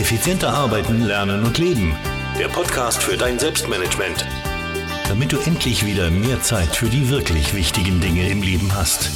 Effizienter arbeiten, lernen und leben. Der Podcast für dein Selbstmanagement. Damit du endlich wieder mehr Zeit für die wirklich wichtigen Dinge im Leben hast.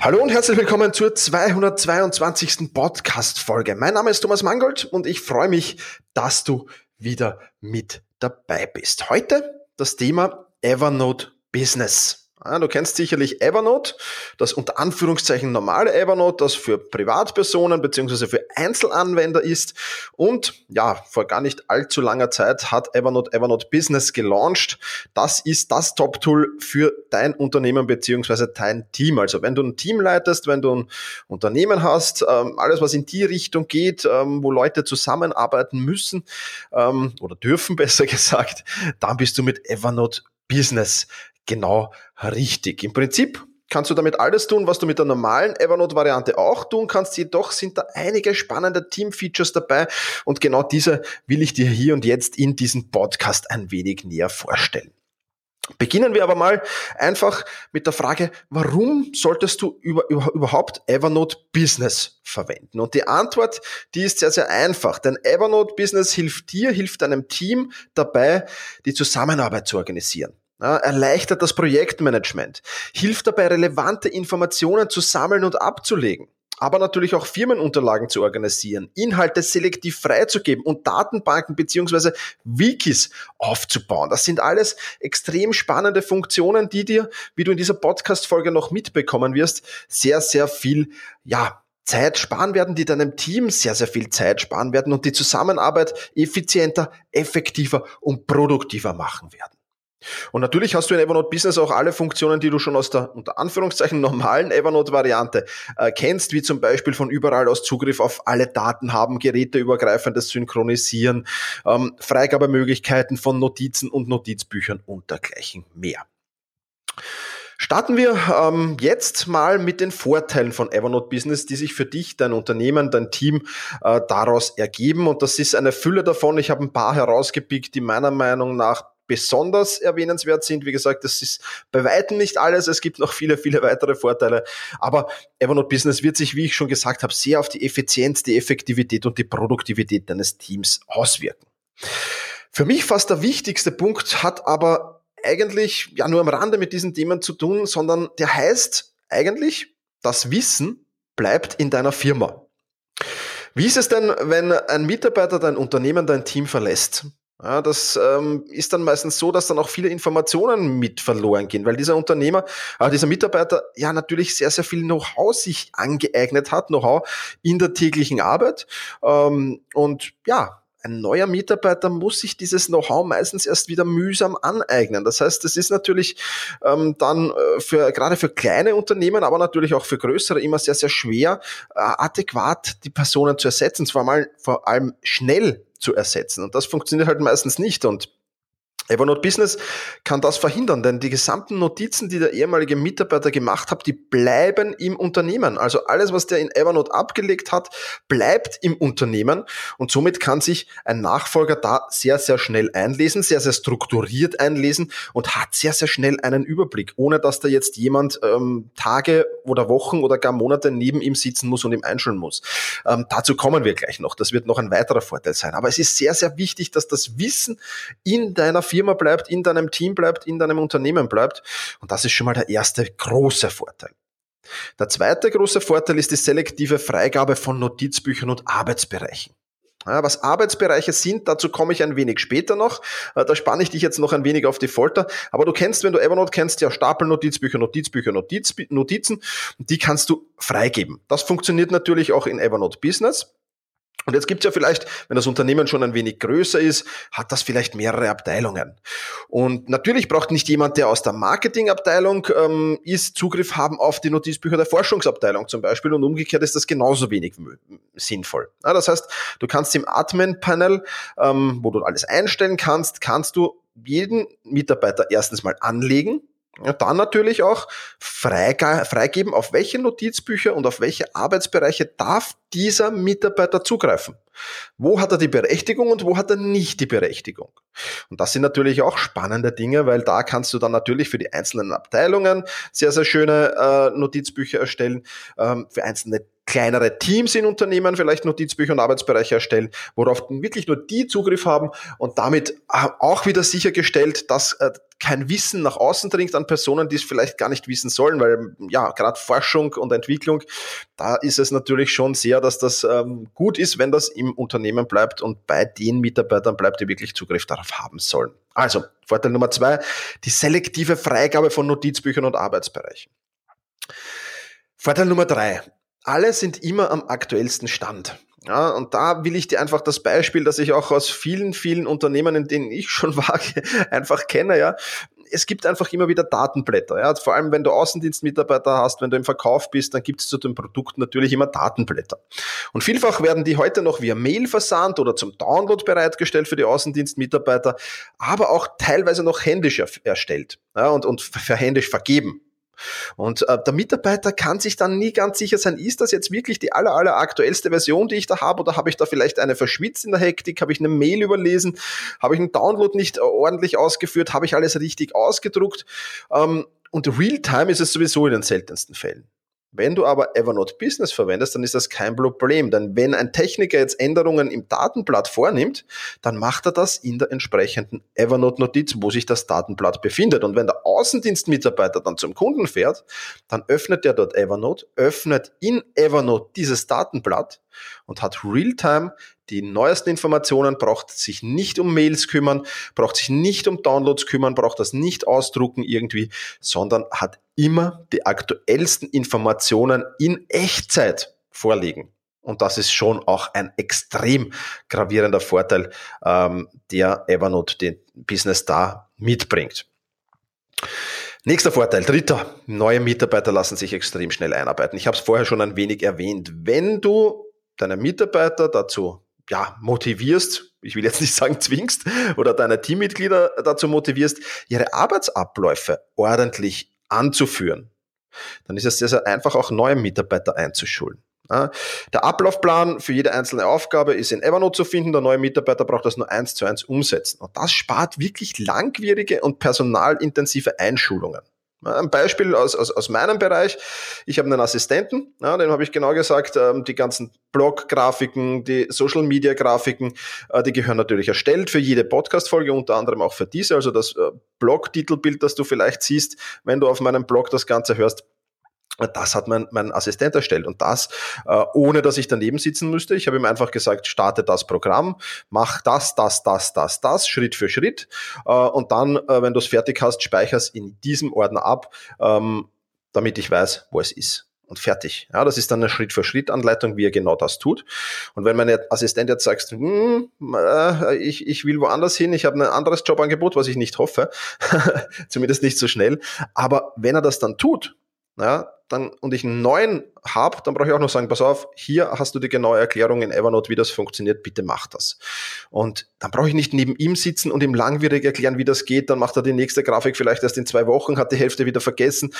Hallo und herzlich willkommen zur 222. Podcast-Folge. Mein Name ist Thomas Mangold und ich freue mich, dass du wieder mit dabei bist. Heute das Thema Evernote Business. Du kennst sicherlich Evernote, das unter Anführungszeichen normale Evernote, das für Privatpersonen beziehungsweise für Einzelanwender ist. Und ja, vor gar nicht allzu langer Zeit hat Evernote Evernote Business gelauncht. Das ist das Top-Tool für dein Unternehmen beziehungsweise dein Team. Also wenn du ein Team leitest, wenn du ein Unternehmen hast, ähm, alles was in die Richtung geht, ähm, wo Leute zusammenarbeiten müssen ähm, oder dürfen besser gesagt, dann bist du mit Evernote Business genau richtig. Im Prinzip kannst du damit alles tun, was du mit der normalen Evernote-Variante auch tun kannst. Jedoch sind da einige spannende Team-Features dabei und genau diese will ich dir hier und jetzt in diesem Podcast ein wenig näher vorstellen. Beginnen wir aber mal einfach mit der Frage, warum solltest du über, über, überhaupt Evernote Business verwenden? Und die Antwort, die ist sehr, sehr einfach, denn Evernote Business hilft dir, hilft deinem Team dabei, die Zusammenarbeit zu organisieren. Erleichtert das Projektmanagement, hilft dabei, relevante Informationen zu sammeln und abzulegen, aber natürlich auch Firmenunterlagen zu organisieren, Inhalte selektiv freizugeben und Datenbanken beziehungsweise Wikis aufzubauen. Das sind alles extrem spannende Funktionen, die dir, wie du in dieser Podcast-Folge noch mitbekommen wirst, sehr, sehr viel, ja, Zeit sparen werden, die deinem Team sehr, sehr viel Zeit sparen werden und die Zusammenarbeit effizienter, effektiver und produktiver machen werden. Und natürlich hast du in Evernote Business auch alle Funktionen, die du schon aus der unter Anführungszeichen normalen Evernote-Variante äh, kennst, wie zum Beispiel von überall aus Zugriff auf alle Daten haben, geräteübergreifendes Synchronisieren, ähm, Freigabemöglichkeiten von Notizen und Notizbüchern und dergleichen mehr. Starten wir ähm, jetzt mal mit den Vorteilen von Evernote Business, die sich für dich, dein Unternehmen, dein Team äh, daraus ergeben. Und das ist eine Fülle davon. Ich habe ein paar herausgepickt, die meiner Meinung nach besonders erwähnenswert sind. Wie gesagt, das ist bei weitem nicht alles. Es gibt noch viele, viele weitere Vorteile. Aber Evernote Business wird sich, wie ich schon gesagt habe, sehr auf die Effizienz, die Effektivität und die Produktivität deines Teams auswirken. Für mich fast der wichtigste Punkt hat aber eigentlich ja nur am Rande mit diesen Themen zu tun, sondern der heißt eigentlich, das Wissen bleibt in deiner Firma. Wie ist es denn, wenn ein Mitarbeiter dein Unternehmen, dein Team verlässt? Ja, das ähm, ist dann meistens so, dass dann auch viele Informationen mit verloren gehen, weil dieser Unternehmer, äh, dieser Mitarbeiter ja natürlich sehr, sehr viel Know-how sich angeeignet hat, Know-how in der täglichen Arbeit. Ähm, und ja, ein neuer Mitarbeiter muss sich dieses Know-how meistens erst wieder mühsam aneignen. Das heißt, es ist natürlich ähm, dann äh, für gerade für kleine Unternehmen, aber natürlich auch für größere immer sehr, sehr schwer, äh, adäquat die Personen zu ersetzen, zwar mal vor allem schnell zu ersetzen. Und das funktioniert halt meistens nicht. Und Evernote Business kann das verhindern, denn die gesamten Notizen, die der ehemalige Mitarbeiter gemacht hat, die bleiben im Unternehmen. Also alles, was der in Evernote abgelegt hat, bleibt im Unternehmen und somit kann sich ein Nachfolger da sehr, sehr schnell einlesen, sehr, sehr strukturiert einlesen und hat sehr, sehr schnell einen Überblick, ohne dass da jetzt jemand ähm, Tage oder Wochen oder gar Monate neben ihm sitzen muss und ihm einschulen muss. Ähm, dazu kommen wir gleich noch. Das wird noch ein weiterer Vorteil sein. Aber es ist sehr, sehr wichtig, dass das Wissen in deiner Firma Firma bleibt, in deinem Team bleibt, in deinem Unternehmen bleibt. Und das ist schon mal der erste große Vorteil. Der zweite große Vorteil ist die selektive Freigabe von Notizbüchern und Arbeitsbereichen. Ja, was Arbeitsbereiche sind, dazu komme ich ein wenig später noch. Äh, da spanne ich dich jetzt noch ein wenig auf die Folter. Aber du kennst, wenn du Evernote kennst, ja Stapel Notizbücher, Notizbücher, Notiz, Notizen. Die kannst du freigeben. Das funktioniert natürlich auch in Evernote Business. Und jetzt gibt's ja vielleicht, wenn das Unternehmen schon ein wenig größer ist, hat das vielleicht mehrere Abteilungen. Und natürlich braucht nicht jemand, der aus der Marketingabteilung ähm, ist, Zugriff haben auf die Notizbücher der Forschungsabteilung zum Beispiel. Und umgekehrt ist das genauso wenig sinnvoll. Ja, das heißt, du kannst im Admin-Panel, ähm, wo du alles einstellen kannst, kannst du jeden Mitarbeiter erstens mal anlegen, Ja, dann natürlich auch freigeben, auf welche Notizbücher und auf welche Arbeitsbereiche darf dieser Mitarbeiter zugreifen. Wo hat er die Berechtigung und wo hat er nicht die Berechtigung? Und das sind natürlich auch spannende Dinge, weil da kannst du dann natürlich für die einzelnen Abteilungen sehr, sehr schöne äh, Notizbücher erstellen, ähm, für einzelne kleinere Teams in Unternehmen vielleicht Notizbücher und Arbeitsbereiche erstellen, worauf wirklich nur die Zugriff haben und damit äh, auch wieder sichergestellt, dass äh, kein Wissen nach außen dringt an Personen, die es vielleicht gar nicht wissen sollen, weil ja, gerade Forschung und Entwicklung, da ist es natürlich schon sehr, dass das ähm, gut ist, wenn das im Unternehmen bleibt und bei den Mitarbeitern bleibt, die wirklich Zugriff darauf haben sollen. Also, Vorteil Nummer zwei, die selektive Freigabe von Notizbüchern und Arbeitsbereichen. Vorteil Nummer drei, alle sind immer am aktuellsten Stand. Ja, und da will ich dir einfach das Beispiel, das ich auch aus vielen, vielen Unternehmen, in denen ich schon war, einfach kenne, ja. Es gibt einfach immer wieder Datenblätter. Ja. Vor allem, wenn du Außendienstmitarbeiter hast, wenn du im Verkauf bist, dann gibt es zu dem Produkt natürlich immer Datenblätter. Und vielfach werden die heute noch via Mail versandt oder zum Download bereitgestellt für die Außendienstmitarbeiter, aber auch teilweise noch händisch erstellt ja, und, und händisch vergeben. Und äh, der Mitarbeiter kann sich dann nie ganz sicher sein, ist das jetzt wirklich die aller, aller aktuellste Version, die ich da habe, oder habe ich da vielleicht eine verschwitzt in der Hektik, habe ich eine Mail überlesen, habe ich einen Download nicht ordentlich ausgeführt, habe ich alles richtig ausgedruckt. Ähm, und Realtime ist es sowieso in den seltensten Fällen. Wenn du aber Evernote Business verwendest, dann ist das kein Problem. Denn wenn ein Techniker jetzt Änderungen im Datenblatt vornimmt, dann macht er das in der entsprechenden Evernote-Notiz, wo sich das Datenblatt befindet. Und wenn der Außendienstmitarbeiter dann zum Kunden fährt, dann öffnet er dort Evernote, öffnet in Evernote dieses Datenblatt und hat Realtime die neuesten Informationen, braucht sich nicht um Mails kümmern, braucht sich nicht um Downloads kümmern, braucht das nicht ausdrucken irgendwie, sondern hat immer die aktuellsten Informationen in Echtzeit vorliegen. Und das ist schon auch ein extrem gravierender Vorteil, ähm, der Evernote den Business da mitbringt. Nächster Vorteil, dritter, neue Mitarbeiter lassen sich extrem schnell einarbeiten. Ich habe es vorher schon ein wenig erwähnt. Wenn du deine Mitarbeiter dazu ja, motivierst, ich will jetzt nicht sagen zwingst, oder deine Teammitglieder dazu motivierst, ihre Arbeitsabläufe ordentlich anzuführen, dann ist es sehr, sehr einfach, auch neue Mitarbeiter einzuschulen. Der Ablaufplan für jede einzelne Aufgabe ist in Evernote zu finden. Der neue Mitarbeiter braucht das nur eins zu eins umsetzen. Und das spart wirklich langwierige und personalintensive Einschulungen. Ein Beispiel aus, aus, aus meinem Bereich. Ich habe einen Assistenten, ja, dem habe ich genau gesagt, ähm, die ganzen Blog-Grafiken, die Social-Media-Grafiken, äh, die gehören natürlich erstellt für jede Podcast-Folge, unter anderem auch für diese. Also das äh, Blog-Titelbild, das du vielleicht siehst, wenn du auf meinem Blog das Ganze hörst, das hat mein, mein Assistent erstellt und das äh, ohne, dass ich daneben sitzen müsste. Ich habe ihm einfach gesagt, starte das Programm, mach das, das, das, das, das, Schritt für Schritt äh, und dann, äh, wenn du es fertig hast, speicher's in diesem Ordner ab, ähm, damit ich weiß, wo es ist. Und fertig. Ja, das ist dann eine Schritt-für-Schritt-Anleitung, wie er genau das tut. Und wenn mein Assistent jetzt sagt, hm, äh, ich, ich will woanders hin, ich habe ein anderes Jobangebot, was ich nicht hoffe, zumindest nicht so schnell, aber wenn er das dann tut, ja, dann, und ich einen neuen habe, dann brauche ich auch noch sagen, pass auf, hier hast du die genaue Erklärung in Evernote, wie das funktioniert, bitte mach das. Und dann brauche ich nicht neben ihm sitzen und ihm langwierig erklären, wie das geht, dann macht er die nächste Grafik vielleicht erst in zwei Wochen, hat die Hälfte wieder vergessen,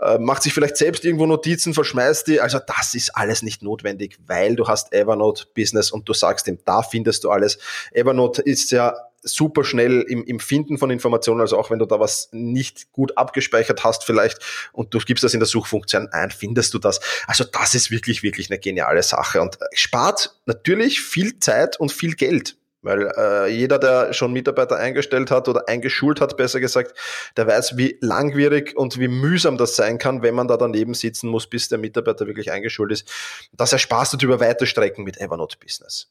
äh, macht sich vielleicht selbst irgendwo Notizen, verschmeißt die. Also das ist alles nicht notwendig, weil du hast Evernote Business und du sagst ihm, da findest du alles. Evernote ist ja super schnell im, im Finden von Informationen, also auch wenn du da was nicht gut abgespeichert hast vielleicht und du gibst das in der Suchfunktion ein, findest du das. Also das ist wirklich, wirklich eine geniale Sache und äh, spart natürlich viel Zeit und viel Geld. Weil äh, jeder, der schon Mitarbeiter eingestellt hat oder eingeschult hat, besser gesagt, der weiß, wie langwierig und wie mühsam das sein kann, wenn man da daneben sitzen muss, bis der Mitarbeiter wirklich eingeschult ist. Das ersparst du über weite Strecken mit Evernote Business.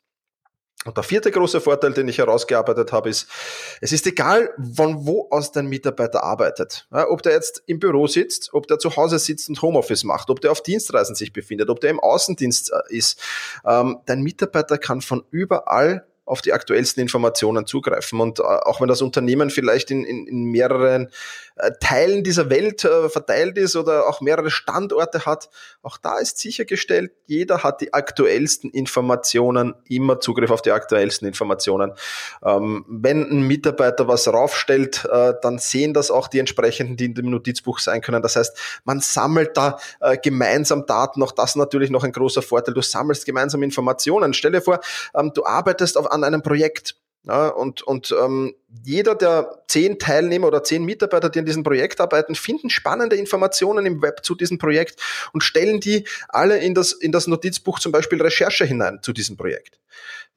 Und der vierte große Vorteil, den ich herausgearbeitet habe, ist, es ist egal, von wo aus dein Mitarbeiter arbeitet. Ja, ob der jetzt im Büro sitzt, ob der zu Hause sitzt und Homeoffice macht, ob der auf Dienstreisen sich befindet, ob der im Außendienst äh, ist. Ähm, dein Mitarbeiter kann von überall auf die aktuellsten Informationen zugreifen. Und äh, auch wenn das Unternehmen vielleicht in, in, in mehreren äh, Teilen dieser Welt äh, verteilt ist oder auch mehrere Standorte hat, auch da ist sichergestellt, jeder hat die aktuellsten Informationen, immer Zugriff auf die aktuellsten Informationen. Ähm, wenn ein Mitarbeiter was raufstellt, dann sehen das auch die entsprechenden, die in dem Notizbuch sein können. Das heißt, man sammelt da gemeinsam Daten. Auch das natürlich noch ein großer Vorteil. Du sammelst gemeinsam Informationen. Stell dir vor, ähm, du arbeitest auf, an einem Projekt ja, und und ähm, jeder der zehn Teilnehmer oder zehn Mitarbeiter, die an diesem Projekt arbeiten, finden spannende Informationen im Web zu diesem Projekt und stellen die alle in das, in das Notizbuch zum Beispiel Recherche hinein zu diesem Projekt.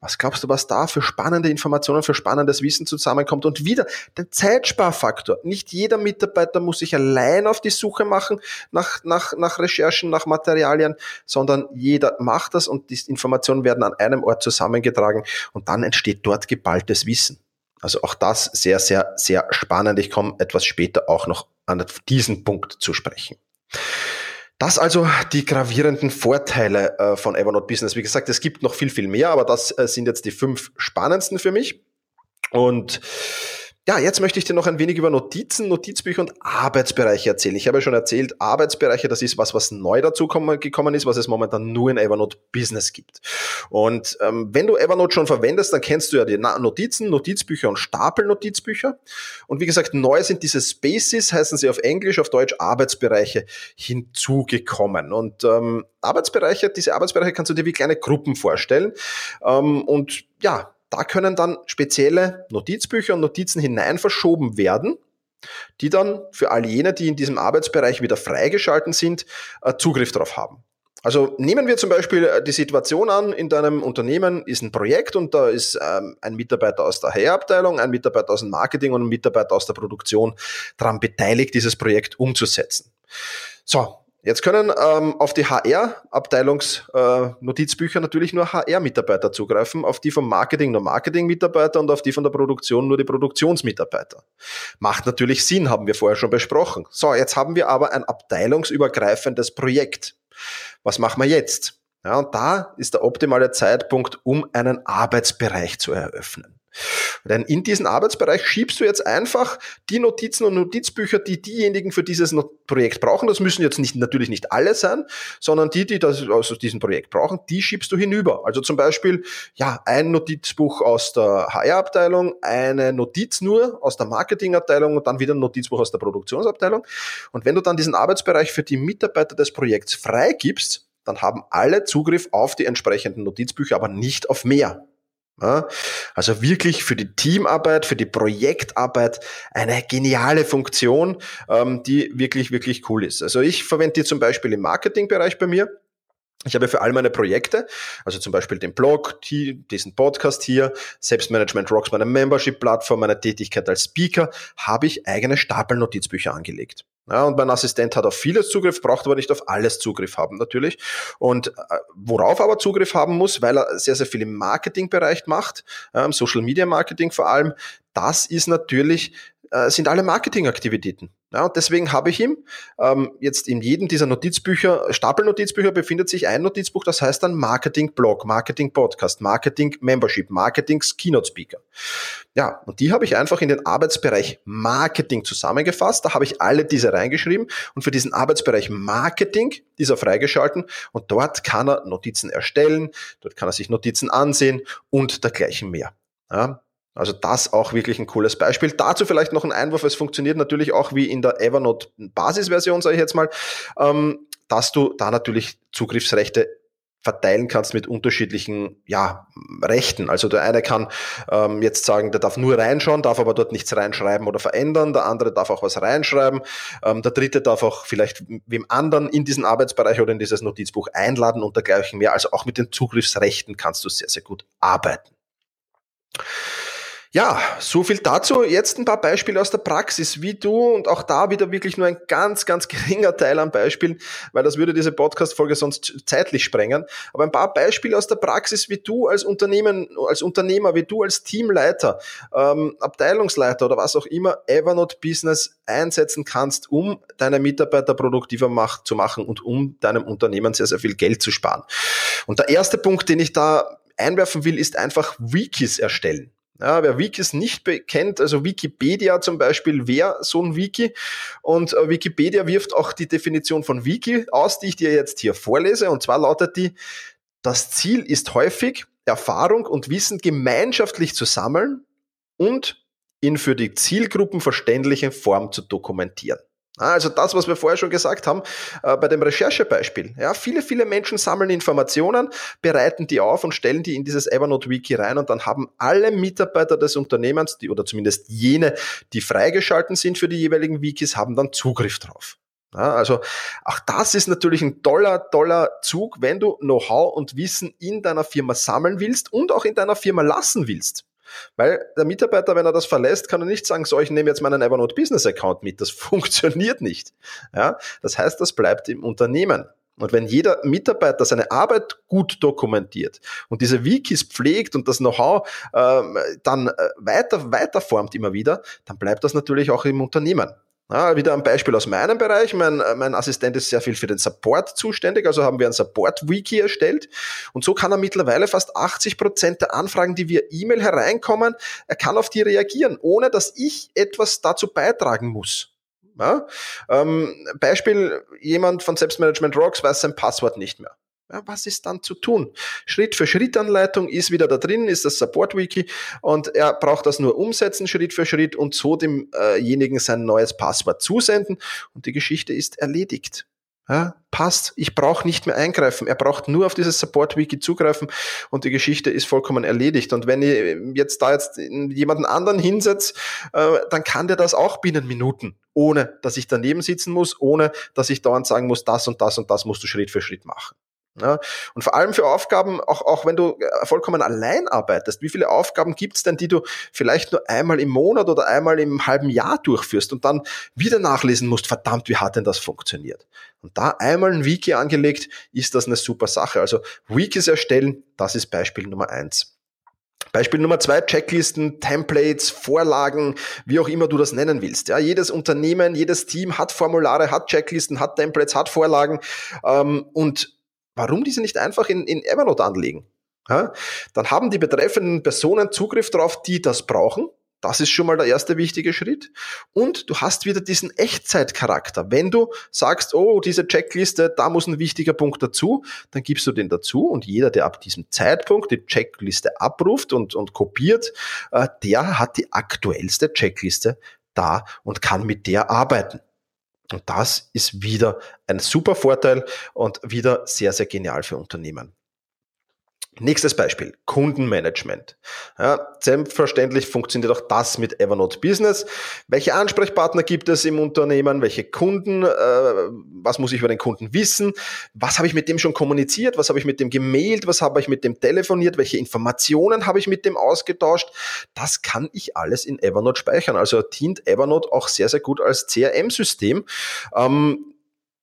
Was glaubst du, was da für spannende Informationen, für spannendes Wissen zusammenkommt? Und wieder der Zeitsparfaktor. Nicht jeder Mitarbeiter muss sich allein auf die Suche machen nach, nach, nach Recherchen, nach Materialien, sondern jeder macht das und die Informationen werden an einem Ort zusammengetragen und dann entsteht dort geballtes Wissen. Also auch das sehr, sehr, sehr spannend. Ich komme etwas später auch noch an diesen Punkt zu sprechen. Das also die gravierenden Vorteile äh, von Evernote Business. Wie gesagt, es gibt noch viel, viel mehr, aber das äh, sind jetzt die fünf spannendsten für mich. Und ja, jetzt möchte ich dir noch ein wenig über Notizen, Notizbücher und Arbeitsbereiche erzählen. Ich habe ja schon erzählt, Arbeitsbereiche, das ist was, was neu dazu gekommen ist, was es momentan nur in Evernote Business gibt. Und ähm, wenn du Evernote schon verwendest, dann kennst du ja die Notizen, Notizbücher und Stapelnotizbücher. Und wie gesagt, neu sind diese Spaces, heißen sie auf Englisch, auf Deutsch Arbeitsbereiche hinzugekommen. Und ähm, Arbeitsbereiche, diese Arbeitsbereiche kannst du dir wie kleine Gruppen vorstellen. Ähm, und ja, da können dann spezielle Notizbücher und Notizen hinein verschoben werden, die dann für all jene, die in diesem Arbeitsbereich wieder freigeschalten sind, äh, Zugriff darauf haben. Also nehmen wir zum Beispiel äh, die Situation an, in deinem Unternehmen ist ein Projekt und da ist ähm, ein Mitarbeiter aus der HR-Abteilung, ein Mitarbeiter aus dem Marketing und ein Mitarbeiter aus der Produktion daran beteiligt, dieses Projekt umzusetzen. So, Jetzt können ähm, auf die HR-Abteilungsnotizbücher äh, natürlich nur HR-Mitarbeiter zugreifen, auf die vom Marketing nur Marketing-Mitarbeiter und auf die von der Produktion nur die Produktionsmitarbeiter. Macht natürlich Sinn, haben wir vorher schon besprochen. So, jetzt haben wir aber ein abteilungsübergreifendes Projekt. Was machen wir jetzt? Ja, und da ist der optimale Zeitpunkt, um einen Arbeitsbereich zu eröffnen. Denn in diesen Arbeitsbereich schiebst du jetzt einfach die Notizen und Notizbücher, die diejenigen für dieses Projekt brauchen. Das müssen jetzt nicht, natürlich nicht alle sein, sondern die, die das aus diesem Projekt brauchen, die schiebst du hinüber. Also zum Beispiel, ja, ein Notizbuch aus der HR-Abteilung, eine Notiz nur aus der Marketing-Abteilung und dann wieder ein Notizbuch aus der Produktionsabteilung. Und wenn du dann diesen Arbeitsbereich für die Mitarbeiter des Projekts freigibst, dann haben alle Zugriff auf die entsprechenden Notizbücher, aber nicht auf mehr. Ja, also wirklich für die Teamarbeit, für die Projektarbeit eine geniale Funktion, ähm, die wirklich, wirklich cool ist. Also ich verwende die zum Beispiel im Marketingbereich bei mir. Ich habe für all meine Projekte, also zum Beispiel den Blog, die, diesen Podcast hier, Selbstmanagement Rocks, meine Membership-Plattform, meine Tätigkeit als Speaker, habe ich eigene Stapelnotizbücher angelegt. Ja, und mein Assistent hat auf vieles Zugriff, braucht aber nicht auf alles Zugriff haben natürlich. Und äh, worauf aber Zugriff haben muss, weil er sehr, sehr viel im Marketingbereich macht, im Social Media Marketing vor allem, das ist natürlich äh, sind alle Marketingaktivitäten. Ja, und deswegen habe ich ihm ähm, jetzt in jedem dieser Notizbücher, Stapelnotizbücher befindet sich ein Notizbuch, das heißt dann Marketing Blog, Marketing Podcast, Marketing Membership, Marketing Keynote Speaker. Ja, und die habe ich einfach in den Arbeitsbereich Marketing zusammengefasst. Da habe ich alle diese reingeschrieben und für diesen Arbeitsbereich Marketing dieser freigeschalten und dort kann er Notizen erstellen, dort kann er sich Notizen ansehen und dergleichen mehr. Ja, also das auch wirklich ein cooles Beispiel. Dazu vielleicht noch ein Einwurf. Es funktioniert natürlich auch wie in der Evernote Basisversion, sage ich jetzt mal, ähm, dass du da natürlich Zugriffsrechte verteilen kannst mit unterschiedlichen ja, Rechten. Also der eine kann ähm, jetzt sagen, der darf nur reinschauen, darf aber dort nichts reinschreiben oder verändern. Der andere darf auch was reinschreiben. Ähm, der dritte darf auch vielleicht wem anderen in diesen Arbeitsbereich oder in dieses Notizbuch einladen und dergleichen mehr. Also auch mit den Zugriffsrechten kannst du sehr, sehr gut arbeiten. Ja, so viel dazu. Jetzt ein paar Beispiele aus der Praxis, wie du und auch da wieder wirklich nur ein ganz, ganz geringer Teil an Beispielen, weil das würde diese Podcast-Folge sonst zeitlich sprengen. Aber ein paar Beispiele aus der Praxis, wie du als Unternehmen, als Unternehmer, wie du als Teamleiter, ähm, Abteilungsleiter oder was auch immer Evernote Business einsetzen kannst, um deine Mitarbeiter produktiver macht, zu machen und um deinem Unternehmen sehr, sehr viel Geld zu sparen. Und der erste Punkt, den ich da einwerfen will, ist einfach Wikis erstellen. Ja, wer Wikis nicht kennt, also Wikipedia zum Beispiel, wäre so ein Wiki. Und äh, Wikipedia wirft auch die Definition von Wiki aus, die ich dir jetzt hier vorlese. Und zwar lautet die, das Ziel ist häufig, Erfahrung und Wissen gemeinschaftlich zu sammeln und in für die Zielgruppen verständliche Form zu dokumentieren. Also das, was wir vorher schon gesagt haben, äh, bei dem Recherchebeispiel. Ja, viele, viele Menschen sammeln Informationen, bereiten die auf und stellen die in dieses Evernote-Wiki rein und dann haben alle Mitarbeiter des Unternehmens, die, oder zumindest jene, die freigeschalten sind für die jeweiligen Wikis, haben dann Zugriff drauf. Ja, also auch das ist natürlich ein toller, toller Zug, wenn du Know-how und Wissen in deiner Firma sammeln willst und auch in deiner Firma lassen willst. Weil der Mitarbeiter, wenn er das verlässt, kann er nicht sagen, so, ich nehme jetzt meinen Evernote Business Account mit. Das funktioniert nicht. Ja? Das heißt, das bleibt im Unternehmen. Und wenn jeder Mitarbeiter seine Arbeit gut dokumentiert und diese Wikis pflegt und das Know-how ähm, dann äh, weiter, weiterformt immer wieder, dann bleibt das natürlich auch im Unternehmen. Ja, wieder ein Beispiel aus meinem Bereich. Mein, mein Assistent ist sehr viel für den Support zuständig, also haben wir ein Support-Wiki erstellt. Und so kann er mittlerweile fast 80 Prozent der Anfragen, die via E-Mail hereinkommen, er kann auf die reagieren, ohne dass ich etwas dazu beitragen muss. Ja? Ähm, Beispiel, jemand von Selbstmanagement Rocks weiß sein Passwort nicht mehr. Ja, was ist dann zu tun? Schritt für Schritt Anleitung ist wieder da drin, ist das Support Wiki und er braucht das nur umsetzen Schritt für Schritt und so demjenigen sein neues Passwort zusenden und die Geschichte ist erledigt. Ja, passt. Ich brauche nicht mehr eingreifen. Er braucht nur auf dieses Support-Wiki zugreifen und die Geschichte ist vollkommen erledigt. Und wenn ich jetzt da jetzt jemanden anderen hinsetze, äh, dann kann der das auch binnen Minuten, ohne dass ich daneben sitzen muss, ohne dass ich dauernd sagen muss, das und das und das musst du Schritt für Schritt machen. Ja, und vor allem für Aufgaben, auch, auch wenn du äh, vollkommen allein arbeitest, wie viele Aufgaben gibt's denn, die du vielleicht nur einmal im Monat oder einmal im halben Jahr durchführst und dann wieder nachlesen musst, verdammt, wie hat denn das funktioniert? Und da einmal ein Wiki angelegt, ist das eine super Sache. Also Wikis erstellen, das ist Beispiel Nummer eins. Beispiel Nummer zwei, Checklisten, Templates, Vorlagen, wie auch immer du das nennen willst. Ja, jedes Unternehmen, jedes Team hat Formulare, hat Checklisten, hat Templates, hat Vorlagen ähm, und Warum diese nicht einfach in, in Evernote anlegen? Ja? Dann haben die betreffenden Personen Zugriff darauf, die das brauchen. Das ist schon mal der erste wichtige Schritt. Und du hast wieder diesen Echtzeitcharakter. Wenn du sagst, oh, diese Checkliste, da muss ein wichtiger Punkt dazu, dann gibst du den dazu und jeder, der ab diesem Zeitpunkt die Checkliste abruft und, und kopiert, äh, der hat die aktuellste Checkliste da und kann mit der arbeiten. Und das ist wieder ein super Vorteil und wieder sehr, sehr genial für Unternehmen. Nächstes Beispiel, Kundenmanagement. Ja, selbstverständlich funktioniert auch das mit Evernote Business. Welche Ansprechpartner gibt es im Unternehmen? Welche Kunden? Äh, was muss ich über den Kunden wissen? Was habe ich mit dem schon kommuniziert? Was habe ich mit dem gemailt? Was habe ich mit dem telefoniert? Welche Informationen habe ich mit dem ausgetauscht? Das kann ich alles in Evernote speichern. Also dient Evernote auch sehr, sehr gut als CRM-System. Ähm,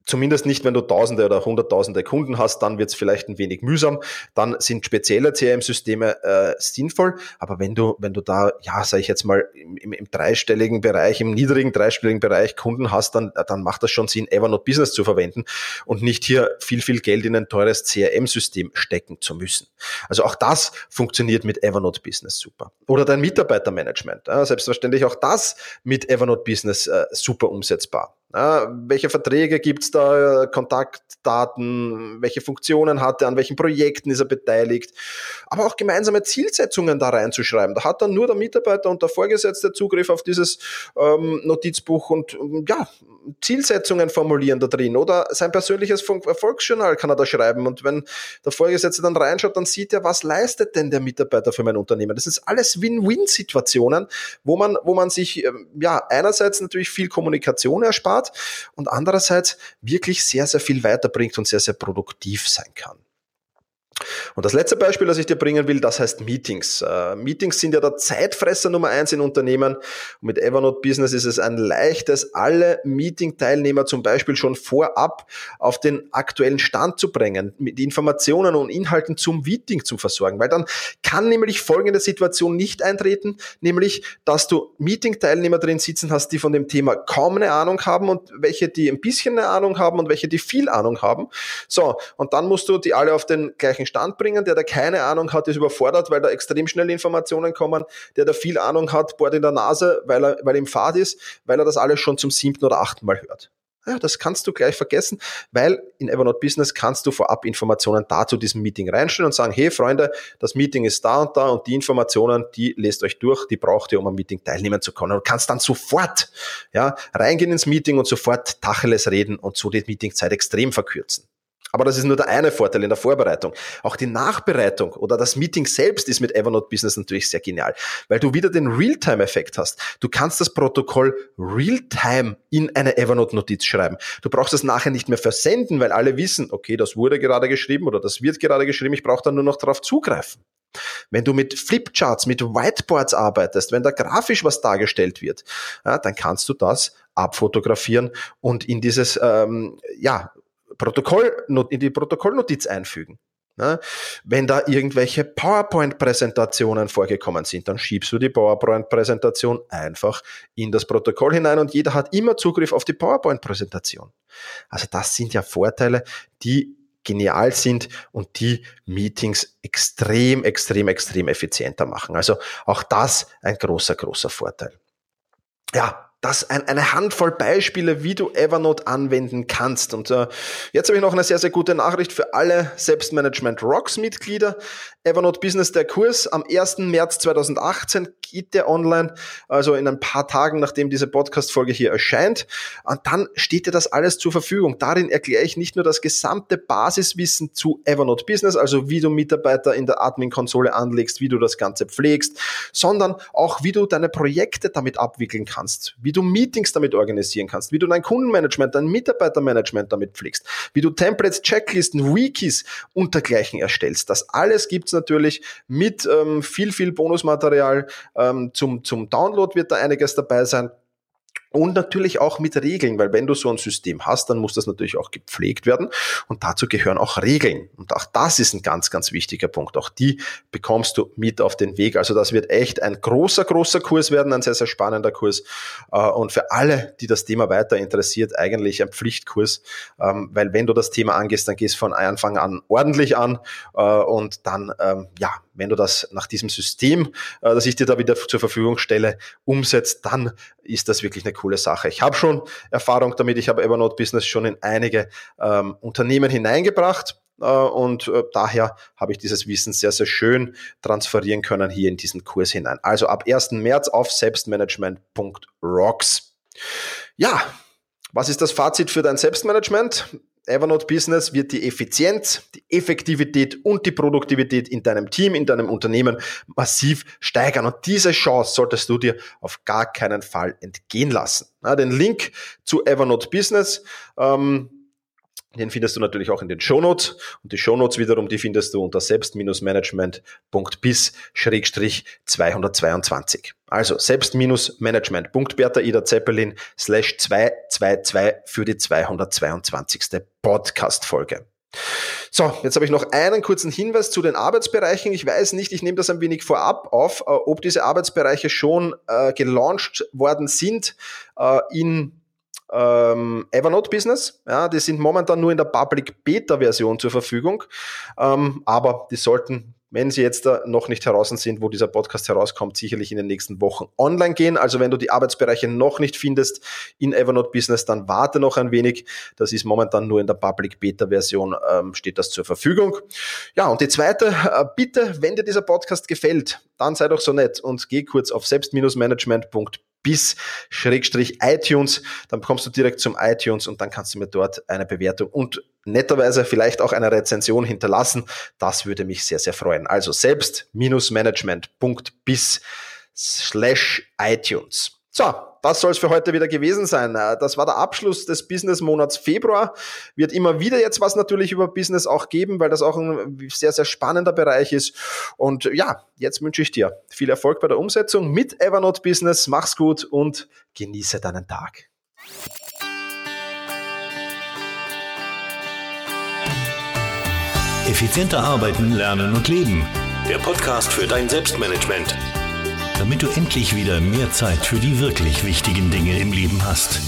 Zumindest nicht, wenn du Tausende oder Hunderttausende Kunden hast, dann wird es vielleicht ein wenig mühsam. Dann sind spezielle CRM-Systeme äh, sinnvoll. Aber wenn du, wenn du da, ja, sage ich jetzt mal, im, im, im, dreistelligen Bereich, im niedrigen dreistelligen Bereich Kunden hast, dann, dann macht das schon Sinn, Evernote Business zu verwenden und nicht hier viel, viel Geld in ein teures CRM-System stecken zu müssen. Also auch das funktioniert mit Evernote Business super. Oder dein Mitarbeitermanagement. Ja, selbstverständlich auch das mit Evernote Business äh, super umsetzbar. Welche Verträge gibt's da, Kontaktdaten, welche Funktionen hat er, an welchen Projekten ist er beteiligt, aber auch gemeinsame Zielsetzungen da reinzuschreiben. Da hat dann nur der Mitarbeiter und der Vorgesetzte Zugriff auf dieses ähm, Notizbuch und ja, Zielsetzungen formulieren da drin oder sein persönliches Erfolgsjournal kann er da schreiben und wenn der Vorgesetzte dann reinschaut, dann sieht er, was leistet denn der Mitarbeiter für mein Unternehmen. Das ist alles Win-Win-Situationen, wo man, wo man sich ähm, ja einerseits natürlich viel Kommunikation erspart, und andererseits wirklich sehr, sehr viel weiterbringt und sehr, sehr produktiv sein kann. Und das letzte Beispiel, das ich dir bringen will, das heißt Meetings. Uh, Meetings sind ja der Zeitfresser Nummer eins in Unternehmen. Und mit Evernote Business ist es ein leichtes, alle Meeting-Teilnehmer zum Beispiel schon vorab auf den aktuellen Stand zu bringen, mit Informationen und Inhalten zum Meeting zu versorgen. Weil dann kann nämlich folgende Situation nicht eintreten, nämlich, dass du Meeting-Teilnehmer drin sitzen hast, die von dem Thema kaum eine Ahnung haben und welche, die ein bisschen eine Ahnung haben und welche, die viel Ahnung haben. So, und dann musst du die alle auf den gleichen Stand bringen. Der, der keine Ahnung hat, ist überfordert, weil da extrem schnell Informationen kommen. Der, der viel Ahnung hat, bohrt in der Nase, weil er, weil ihm Fahrt ist, weil er das alles schon zum siebten oder achten Mal hört. Ja, das kannst du gleich vergessen, weil in Evernote Business kannst du vorab Informationen dazu diesem Meeting reinstellen und sagen, hey Freunde, das Meeting ist da und da und die Informationen, die lest euch durch, die braucht ihr, um am Meeting teilnehmen zu können. Und kannst dann sofort ja, reingehen ins Meeting und sofort Tacheles reden und so die Meetingzeit extrem verkürzen. Aber das ist nur der eine Vorteil in der Vorbereitung. Auch die Nachbereitung oder das Meeting selbst ist mit Evernote Business natürlich sehr genial, weil du wieder den Realtime-Effekt hast. Du kannst das Protokoll Realtime in eine Evernote-Notiz schreiben. Du brauchst es nachher nicht mehr versenden, weil alle wissen, okay, das wurde gerade geschrieben oder das wird gerade geschrieben, ich brauche dann nur noch darauf zugreifen. Wenn du mit Flipcharts, mit Whiteboards arbeitest, wenn da grafisch was dargestellt wird, ja, dann kannst du das abfotografieren und in dieses ähm, ja, Protokoll, in die Protokollnotiz einfügen. Ne? Wenn da irgendwelche PowerPoint-Präsentationen vorgekommen sind, dann schiebst du die PowerPoint-Präsentation einfach in das Protokoll hinein und jeder hat immer Zugriff auf die PowerPoint-Präsentation. Also das sind ja Vorteile, die genial sind und die Meetings extrem, extrem, extrem effizienter machen. Also auch das ein großer, großer Vorteil. Ja, das ein, eine Handvoll Beispiele, wie du Evernote anwenden kannst. Und äh, jetzt habe ich noch eine sehr, sehr gute Nachricht für alle Selbstmanagement Rocks Mitglieder. Evernote Business, der Kurs am 1. März 2018 geht der online, also in ein paar Tagen, nachdem diese Podcast-Folge hier erscheint. Und dann steht dir das alles zur Verfügung. Darin erkläre ich nicht nur das gesamte Basiswissen zu Evernote Business, also wie du Mitarbeiter in der Admin-Konsole anlegst, wie du das Ganze pflegst, sondern auch wie du deine Projekte damit abwickeln kannst, wie du Meetings damit organisieren kannst, wie du dein Kundenmanagement, dein Mitarbeitermanagement damit pflegst, wie du Templates, Checklisten, Wikis und dergleichen erstellst. Das alles gibt's natürlich mit ähm, viel, viel Bonusmaterial. Ähm, zum, zum Download wird da einiges dabei sein. Und natürlich auch mit Regeln, weil wenn du so ein System hast, dann muss das natürlich auch gepflegt werden. Und dazu gehören auch Regeln. Und auch das ist ein ganz, ganz wichtiger Punkt. Auch die bekommst du mit auf den Weg. Also das wird echt ein großer, großer Kurs werden, ein sehr, sehr spannender Kurs. Äh, und für alle, die das Thema weiter interessiert, eigentlich ein Pflichtkurs. Ähm, weil wenn du das Thema angehst, dann gehst du von Anfang an ordentlich an. Äh, und dann, ähm, ja, wenn du das nach diesem System, äh, das ich dir da wieder zur Verfügung stelle, umsetzt, dann ist das wirklich eine coole Sache. Ich habe schon Erfahrung damit, ich habe Evernote Business schon in einige ähm, Unternehmen hineingebracht äh, und äh, daher habe ich dieses Wissen sehr, sehr schön transferieren können hier in diesen Kurs hinein. Also ab 1. März auf selbstmanagement.rocks. Ja, was ist das Fazit für dein Selbstmanagement? Evernote Business wird die Effizienz, die Effektivität und die Produktivität in deinem Team, in deinem Unternehmen massiv steigern. Und diese Chance solltest du dir auf gar keinen Fall entgehen lassen. Den Link zu Evernote Business ähm, den findest du natürlich auch in den Shownotes und die Shownotes wiederum, die findest du unter selbst-management.bis-222. Also selbst-management.bertha Ida Zeppelin slash 222 für die 222. Podcast-Folge. So, jetzt habe ich noch einen kurzen Hinweis zu den Arbeitsbereichen. Ich weiß nicht, ich nehme das ein wenig vorab auf, äh, ob diese Arbeitsbereiche schon äh, gelauncht worden sind äh, in ähm, Evernote Business. Ja, die sind momentan nur in der Public Beta Version zur Verfügung, ähm, aber die sollten wenn sie jetzt noch nicht heraus sind, wo dieser Podcast herauskommt, sicherlich in den nächsten Wochen online gehen. Also wenn du die Arbeitsbereiche noch nicht findest in Evernote Business, dann warte noch ein wenig. Das ist momentan nur in der Public Beta Version, ähm, steht das zur Verfügung. Ja, und die zweite, äh, bitte, wenn dir dieser Podcast gefällt, dann sei doch so nett und geh kurz auf selbst-management.de bis Schrägstrich iTunes. Dann kommst du direkt zum iTunes und dann kannst du mir dort eine Bewertung und netterweise vielleicht auch eine Rezension hinterlassen. Das würde mich sehr, sehr freuen. Also selbst-management.bis slash iTunes. So, das soll es für heute wieder gewesen sein. Äh, das war der Abschluss des Business-Monats Februar. Wird immer wieder jetzt was natürlich über Business auch geben, weil das auch ein sehr, sehr spannender Bereich ist. Und ja, jetzt wünsche ich dir viel Erfolg bei der Umsetzung mit Evernote Business. Mach's gut und genieße deinen Tag. Effizienter arbeiten, lernen und leben. Der Podcast für dein Selbstmanagement damit du endlich wieder mehr Zeit für die wirklich wichtigen Dinge im Leben hast.